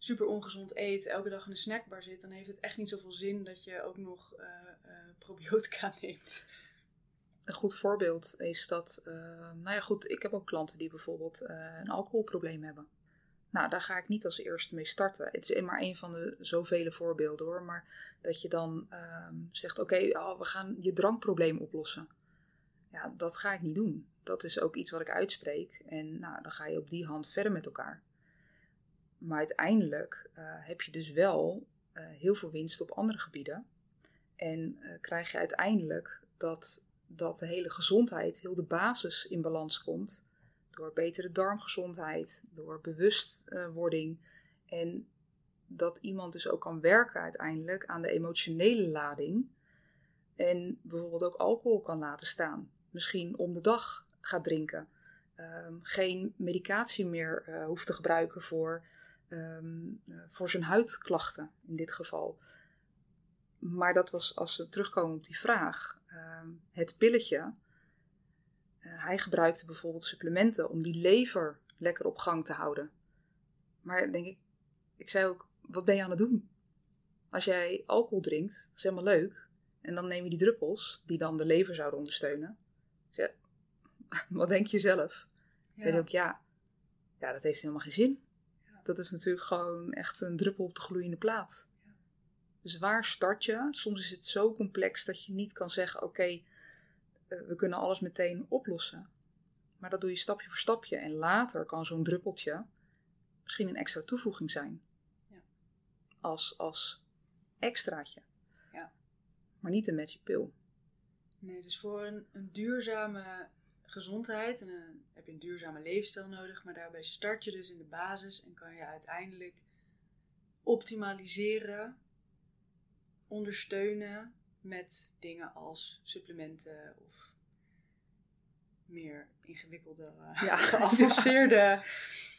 super ongezond eet, elke dag in een snackbar zit, dan heeft het echt niet zoveel zin dat je ook nog eh, eh, probiotica neemt. Een goed voorbeeld is dat, eh, nou ja goed, ik heb ook klanten die bijvoorbeeld eh, een alcoholprobleem hebben. Nou, daar ga ik niet als eerste mee starten. Het is maar een van de zoveel voorbeelden hoor. Maar dat je dan ehm, zegt, oké, oh, we gaan je drankprobleem oplossen. Ja, dat ga ik niet doen. Dat is ook iets wat ik uitspreek. En nou, dan ga je op die hand verder met elkaar. Maar uiteindelijk eh, heb je dus wel eh, heel veel winst op andere gebieden. En eh, krijg je uiteindelijk dat, dat de hele gezondheid, heel de basis in balans komt. Door betere darmgezondheid, door bewustwording. En dat iemand dus ook kan werken uiteindelijk aan de emotionele lading. En bijvoorbeeld ook alcohol kan laten staan. Misschien om de dag gaat drinken. Ehm, geen medicatie meer hoeft te gebruiken voor, ehm, eh, voor zijn huidklachten in dit geval. Maar dat was, als we terugkomen op die vraag, ehm, het pilletje. eh, hij gebruikte bijvoorbeeld supplementen om die lever lekker op gang te houden. Maar denk ik, ik zei ook, wat ben je aan het doen? Als jij alcohol drinkt, dat is helemaal leuk. En dan neem je die druppels, die dan de lever zouden ondersteunen. Ik zei, wat denk je zelf? Ja. Weet ook, ja, ja, dat heeft helemaal geen zin. Dat is natuurlijk gewoon echt een druppel op de gloeiende plaat. Ja. Dus waar start je? Soms is het zo complex dat je niet kan zeggen: oké, eh, we kunnen alles meteen oplossen. Maar dat doe je stapje voor stapje. En later kan zo'n druppeltje misschien een extra toevoeging zijn. Ja. Als, als extraatje. Ja. Maar niet een magic pill. Nee, dus voor een, een duurzame gezondheid en een, heb je een duurzame leefstijl nodig, maar daarbij start je dus in de basis en kan je uiteindelijk optimaliseren, ondersteunen met dingen als supplementen of meer ingewikkelde, Ja. geavanceerde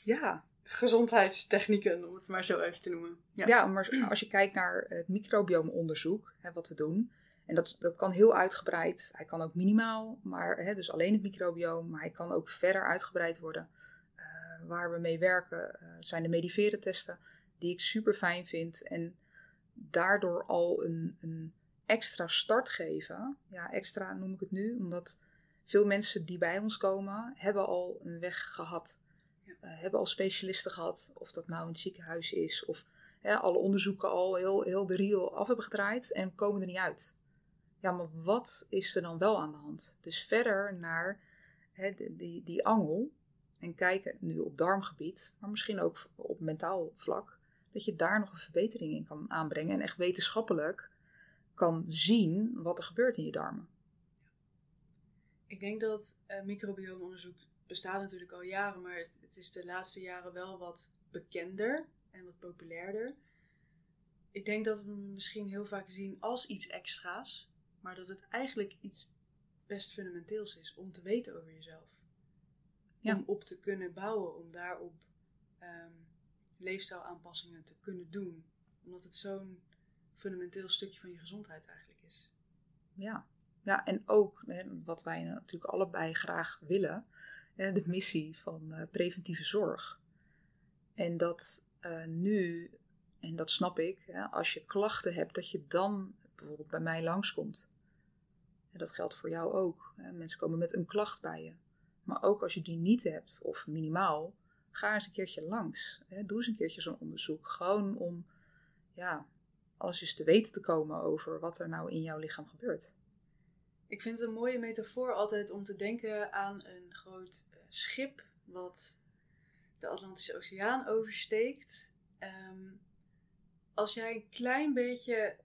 Ja, gezondheidstechnieken, om het maar zo even te noemen. Ja. maar als je kijkt naar het microbiomonderzoek, hè, wat we doen, en dat, dat kan heel uitgebreid, hij kan ook minimaal, maar hè, dus alleen het microbioom, maar hij kan ook verder uitgebreid worden. Eh, waar we mee werken eh, zijn de mediveren testen, die ik super fijn vind en daardoor al een, een extra start geven. Ja, extra noem ik het nu, omdat veel mensen die bij ons komen, hebben al een weg gehad. Ja. Eh, hebben al specialisten gehad, of dat nou in het ziekenhuis is, of alle onderzoeken al heel, heel de riel af hebben gedraaid en komen er niet uit. Ja, maar wat is er dan wel aan de hand? Dus verder naar die, die, angel en kijken nu op darmgebied, maar misschien ook op mentaal vlak, dat je daar nog een verbetering in kan aanbrengen en echt wetenschappelijk kan zien wat er gebeurt in je darmen. Ik denk dat microbiomonderzoek bestaat natuurlijk al jaren, maar het, is de laatste jaren wel wat bekender en wat populairder. Ik denk dat we misschien heel vaak zien als iets extra's, maar dat het eigenlijk iets best fundamenteels is om te weten over jezelf. Ja. Om op te kunnen bouwen, om daarop ehm leefstijlaanpassingen te kunnen doen. Omdat het zo'n fundamenteel stukje van je gezondheid eigenlijk is. Ja, ja en ook hè, wat wij natuurlijk allebei graag willen, hè, de missie van eh, preventieve zorg. En dat eh, nu, en dat snap ik, hè, als je klachten hebt, dat je dan bijvoorbeeld bij mij langskomt. En dat geldt voor jou ook. Mensen komen met een klacht bij je. Maar ook als je die niet hebt, of minimaal, ga eens een keertje langs. Doe eens een keertje zo'n onderzoek. Gewoon om ja, alles eens te weten te komen over wat er nou in jouw lichaam gebeurt. Ik vind het een mooie metafoor altijd om te denken aan een groot eh, schip wat de Atlantische Oceaan oversteekt. Ehm, als jij een klein beetje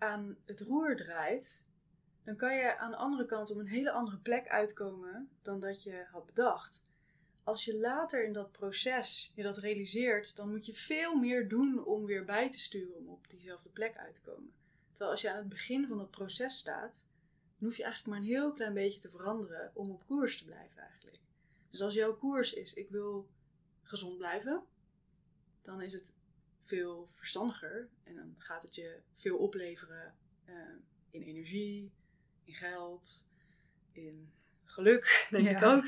aan het roer draait, dan kan je aan de andere kant op een hele andere plek uitkomen dan dat je had bedacht. Als je later in dat proces je dat realiseert, dan moet je veel meer doen om weer bij te sturen om op diezelfde plek uit te komen. Terwijl als je aan het begin van dat proces staat, dan hoef je eigenlijk maar een heel klein beetje te veranderen om op koers te blijven eigenlijk. Dus als jouw koers is, ik wil gezond blijven, dan is het veel verstandiger en dan gaat het je veel opleveren eh, in energie, in geld, in geluk, denk ik Ja. ook.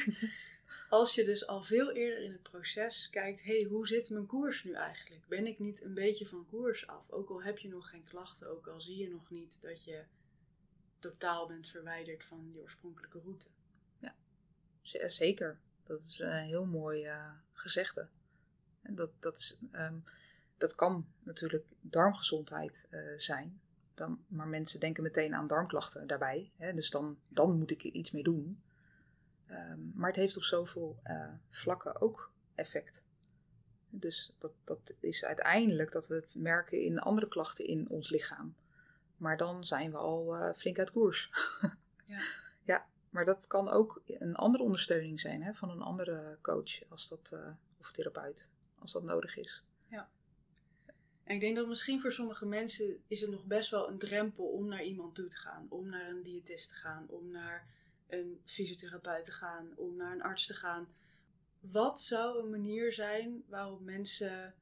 Als je dus al veel eerder in het proces kijkt, hé, hey, hoe zit mijn koers nu eigenlijk? Ben ik niet een beetje van koers af? Ook al heb je nog geen klachten, ook al zie je nog niet dat je totaal bent verwijderd van je oorspronkelijke route. Eh, Zeker. Dat is een heel mooi eh, gezegde. En dat, dat, is, ehm, dat kan natuurlijk darmgezondheid eh, zijn. Dan, maar mensen denken meteen aan darmklachten daarbij. Hè? Dus dan, dan moet ik er iets mee doen. Ehm, maar het heeft op zoveel eh, vlakken ook effect. Dus dat, dat is uiteindelijk dat we het merken in andere klachten in ons lichaam. Maar dan zijn we al eh, flink uit koers. Ja. ja, maar dat kan ook een andere ondersteuning zijn hè, van een andere coach als dat, of therapeut, als dat nodig is. En ik denk dat misschien voor sommige mensen is het nog best wel een drempel om naar iemand toe te gaan. Om naar een diëtist te gaan, om naar een fysiotherapeut te gaan, om naar een arts te gaan. Wat zou een manier zijn waarop mensen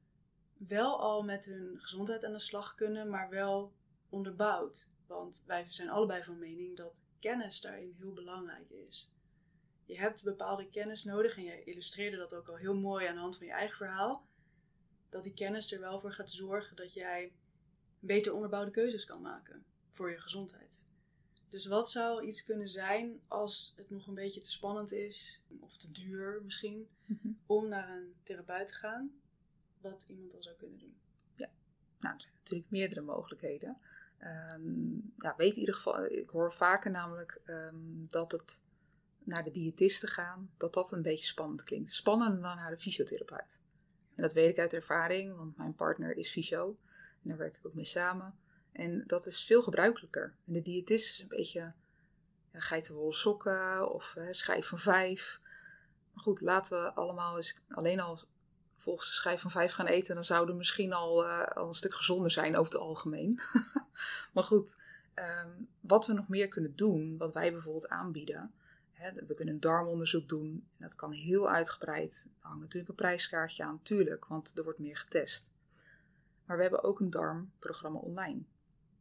wel al met hun gezondheid aan de slag kunnen, maar wel onderbouwd? Want wij zijn allebei van mening dat kennis daarin heel belangrijk is. Je hebt bepaalde kennis nodig en jij illustreerde dat ook al heel mooi aan de hand van je eigen verhaal dat die kennis er wel voor gaat zorgen dat jij beter onderbouwde keuzes kan maken voor je gezondheid. Dus wat zou iets kunnen zijn als het nog een beetje te spannend is, of te duur misschien, Mhm. om naar een therapeut te gaan? Wat iemand dan zou kunnen doen? Nou, er zijn natuurlijk meerdere mogelijkheden. Ehm, ja, weet in ieder geval, ik hoor vaker namelijk ehm, dat het naar de diëtiste gaan, dat dat een beetje spannend klinkt. Spannender dan naar de fysiotherapeut. En dat weet ik uit ervaring, want mijn partner is fysio. En daar werk ik ook mee samen. En dat is veel gebruikelijker. En de diëtist is een beetje ja, geitenwolle sokken of eh, schijf van vijf. Maar goed, laten we allemaal eens alleen al volgens de schijf van vijf gaan eten. Dan zouden we misschien al, eh, al een stuk gezonder zijn over het algemeen. maar goed, ehm, wat we nog meer kunnen doen, wat wij bijvoorbeeld aanbieden. We kunnen een darmonderzoek doen. En dat kan heel uitgebreid. Er hangt natuurlijk een prijskaartje aan, natuurlijk, want er wordt meer getest. Maar we hebben ook een darmprogramma online.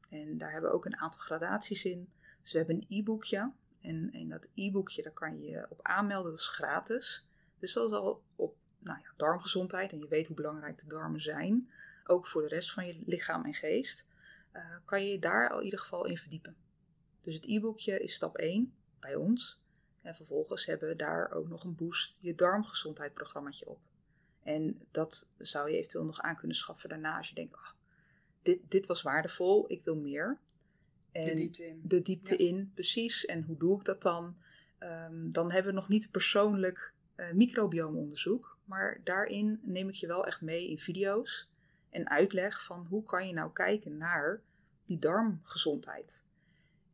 En daar hebben we ook een aantal gradaties in. Dus we hebben een e-boekje. En in dat e-boekje daar kan je je op aanmelden, dat is gratis. Dus dat is al op nou ja, darmgezondheid. En je weet hoe belangrijk de darmen zijn. Ook voor de rest van je lichaam en geest. eh, kan je je daar al in ieder geval in verdiepen. Dus het e-boekje is stap 1 bij ons. En vervolgens hebben we daar ook nog een boost je darmgezondheidsprogrammaatje op. En dat zou je eventueel nog aan kunnen schaffen daarna als je denkt, ah, dit, dit was waardevol, ik wil meer. En de diepte in. de diepte Ja. in, precies. En hoe doe ik dat dan? Ehm, dan hebben we nog niet persoonlijk eh microbiomonderzoek. Maar daarin neem ik je wel echt mee in video's en uitleg van hoe kan je nou kijken naar die darmgezondheid.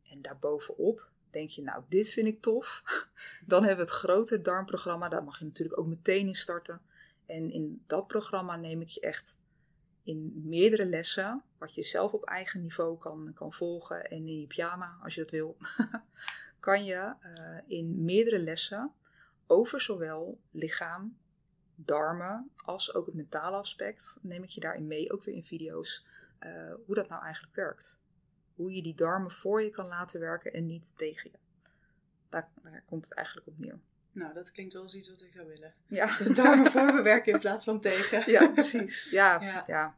En daarbovenop denk je, nou, dit vind ik tof. Dan hebben we het grote darmprogramma, daar mag je natuurlijk ook meteen in starten. En in dat programma neem ik je echt in meerdere lessen, wat je zelf op eigen niveau kan, kan volgen en in je pyjama, als je dat wil, kan je eh, in meerdere lessen over zowel lichaam, darmen, als ook het mentale aspect, neem ik je daarin mee, ook weer in video's, eh, hoe dat nou eigenlijk werkt. Hoe je die darmen voor je kan laten werken en niet tegen je. Daar, daar komt het eigenlijk op neer. Nou, dat klinkt wel als iets wat ik zou willen. Ja, De darmen voor me werken in plaats van tegen. ja precies. Ja, Ja. ja.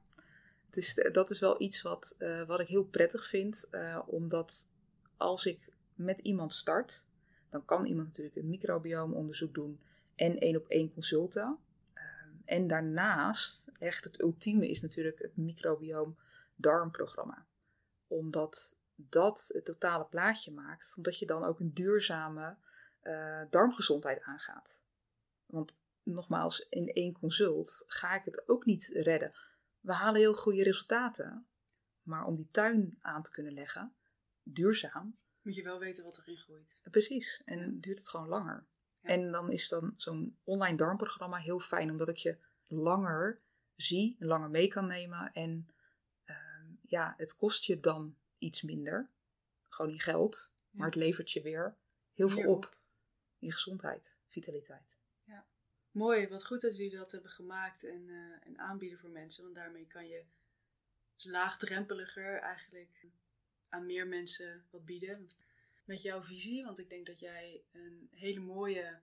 Het is, dat is wel iets wat, eh, wat ik heel prettig vind. eh, omdat als ik met iemand start, dan kan iemand natuurlijk een microbiomonderzoek doen en één op één consulten. Eh, en daarnaast, echt het ultieme is natuurlijk het microbioom darmprogramma. Omdat dat het totale plaatje maakt. Omdat je dan ook een duurzame eh, darmgezondheid aangaat. Want nogmaals, in één consult ga ik het ook niet redden. We halen heel goede resultaten. Maar om die tuin aan te kunnen leggen, duurzaam, Moet je wel weten wat erin groeit. precies. En Ja. duurt het gewoon langer. Ja. En dan is dan zo'n online darmprogramma heel fijn, omdat ik je langer zie, langer mee kan nemen. En ja, het kost je dan iets minder. Gewoon in geld. Ja. Maar het levert je weer heel veel op. In gezondheid, vitaliteit. Mooi, wat goed dat jullie dat hebben gemaakt en, eh, en aanbieden voor mensen. Want daarmee kan je dus laagdrempeliger eigenlijk aan meer mensen wat bieden. Met jouw visie, want ik denk dat jij een hele mooie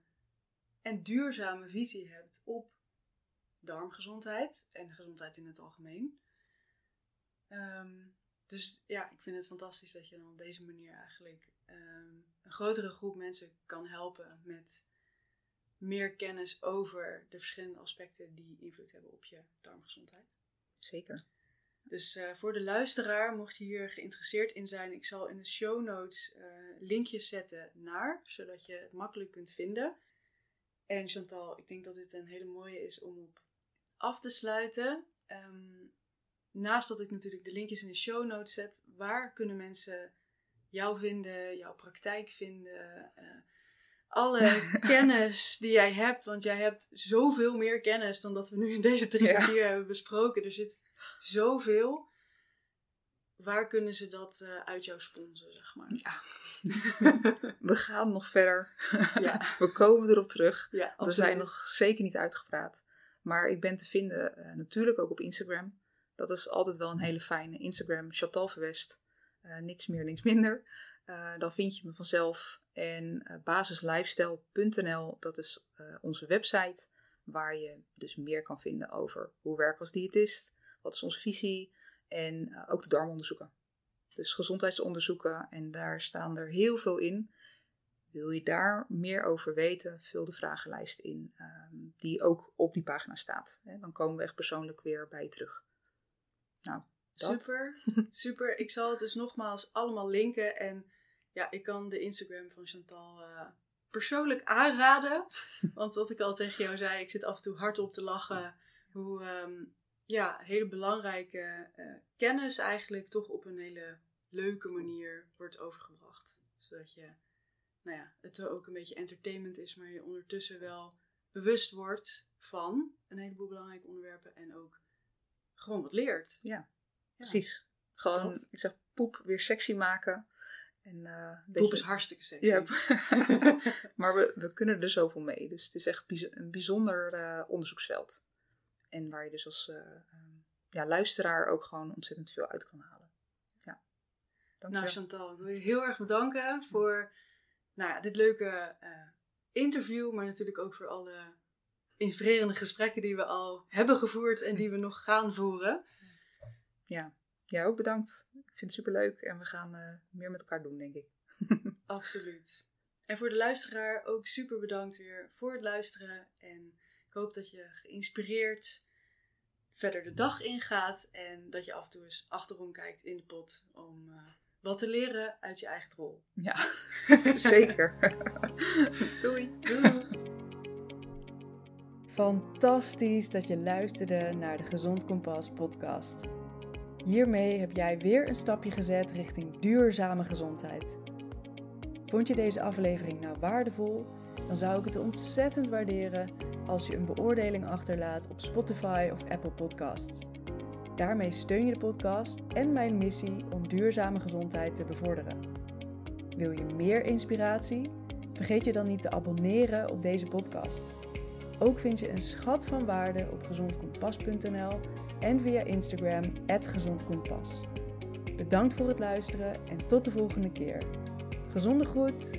en duurzame visie hebt op darmgezondheid en gezondheid in het algemeen. Ehm, dus ja, ik vind het fantastisch dat je dan op deze manier eigenlijk ehm, een grotere groep mensen kan helpen met meer kennis over de verschillende aspecten die invloed hebben op je darmgezondheid. Zeker. Dus eh, voor de luisteraar, mocht je hier geïnteresseerd in zijn, ik zal in de show notes eh, linkjes zetten naar, zodat je het makkelijk kunt vinden. En Chantal, ik denk dat dit een hele mooie is om op af te sluiten. Ehm, naast dat ik natuurlijk de linkjes in de show notes zet, waar kunnen mensen jou vinden, jouw praktijk vinden, eh, alle kennis die jij hebt, want jij hebt zoveel meer kennis dan dat we nu in deze drie Ja. kwartier hebben besproken. Er zit zoveel. Waar kunnen ze dat eh, uit jou sponsen, zeg maar? Ja. We gaan nog verder. Ja, We komen erop terug. We zijn nog zeker niet uitgepraat. Maar ik ben te vinden eh, natuurlijk ook op Instagram. Dat is altijd wel een hele fijne. Instagram, Chantal Verwest. Eh, niks meer, niks minder. Eh, dan vind je me vanzelf. En eh, basislifestyle.nl, dat is onze website. Waar je dus meer kan vinden over hoe werken we als diëtist. Wat is onze visie. En ook de darmonderzoeken. Dus gezondheidsonderzoeken en daar staan er heel veel in. Wil je daar meer over weten, vul de vragenlijst in ehm, die ook op die pagina staat. Dan komen we echt persoonlijk weer bij je terug. Nou, dat. Super, super. Ik zal het dus nogmaals allemaal linken. En ja, ik kan de Instagram van Chantal uh, persoonlijk aanraden. Want wat ik al tegen jou zei, ik zit af en toe hard op te lachen. Hoe ehm, ja, hele belangrijke uh, kennis eigenlijk toch op een hele leuke manier wordt overgebracht. Zodat je, nou ja, het ook een beetje entertainment is, maar je ondertussen wel bewust wordt van een heleboel belangrijke onderwerpen en ook gewoon wat leert. Ja, precies. Gewoon, ik zeg poep weer sexy maken. En, uh, poep is hartstikke sexy. Ja. maar we, we kunnen er zoveel mee. Dus het is echt een bijzonder uh, onderzoeksveld. En waar je dus als uh, ja, luisteraar ook gewoon ontzettend veel uit kan halen. Ja. Nou Chantal, ik wil je heel erg bedanken voor nou, dit leuke interview. Maar natuurlijk ook voor alle inspirerende gesprekken die we al hebben gevoerd en die we nog gaan voeren. Ja, ja ook bedankt. Ik vind het superleuk en we gaan uh, meer met elkaar doen, denk ik. Absoluut. En voor de luisteraar ook super bedankt weer voor het luisteren. En ik hoop dat je geïnspireerd verder de dag ingaat en dat je af en toe eens achterom kijkt in de pot om uh, wat te leren uit je eigen rol. Ja, zeker. Doei. Doei. Fantastisch dat je luisterde naar de Gezond Kompas podcast. Hiermee heb jij weer een stapje gezet richting duurzame gezondheid. Vond je deze aflevering nou waardevol? Dan zou ik het ontzettend waarderen als je een beoordeling achterlaat op Spotify of Apple Podcasts. Daarmee steun je de podcast en mijn missie om duurzame gezondheid te bevorderen. Wil je meer inspiratie? Vergeet je dan niet te abonneren op deze podcast. Ook vind je een schat van waarde op gezondkompas.nl en via Instagram @gezondkompas. Bedankt voor het luisteren en tot de volgende keer. Gezonde groet.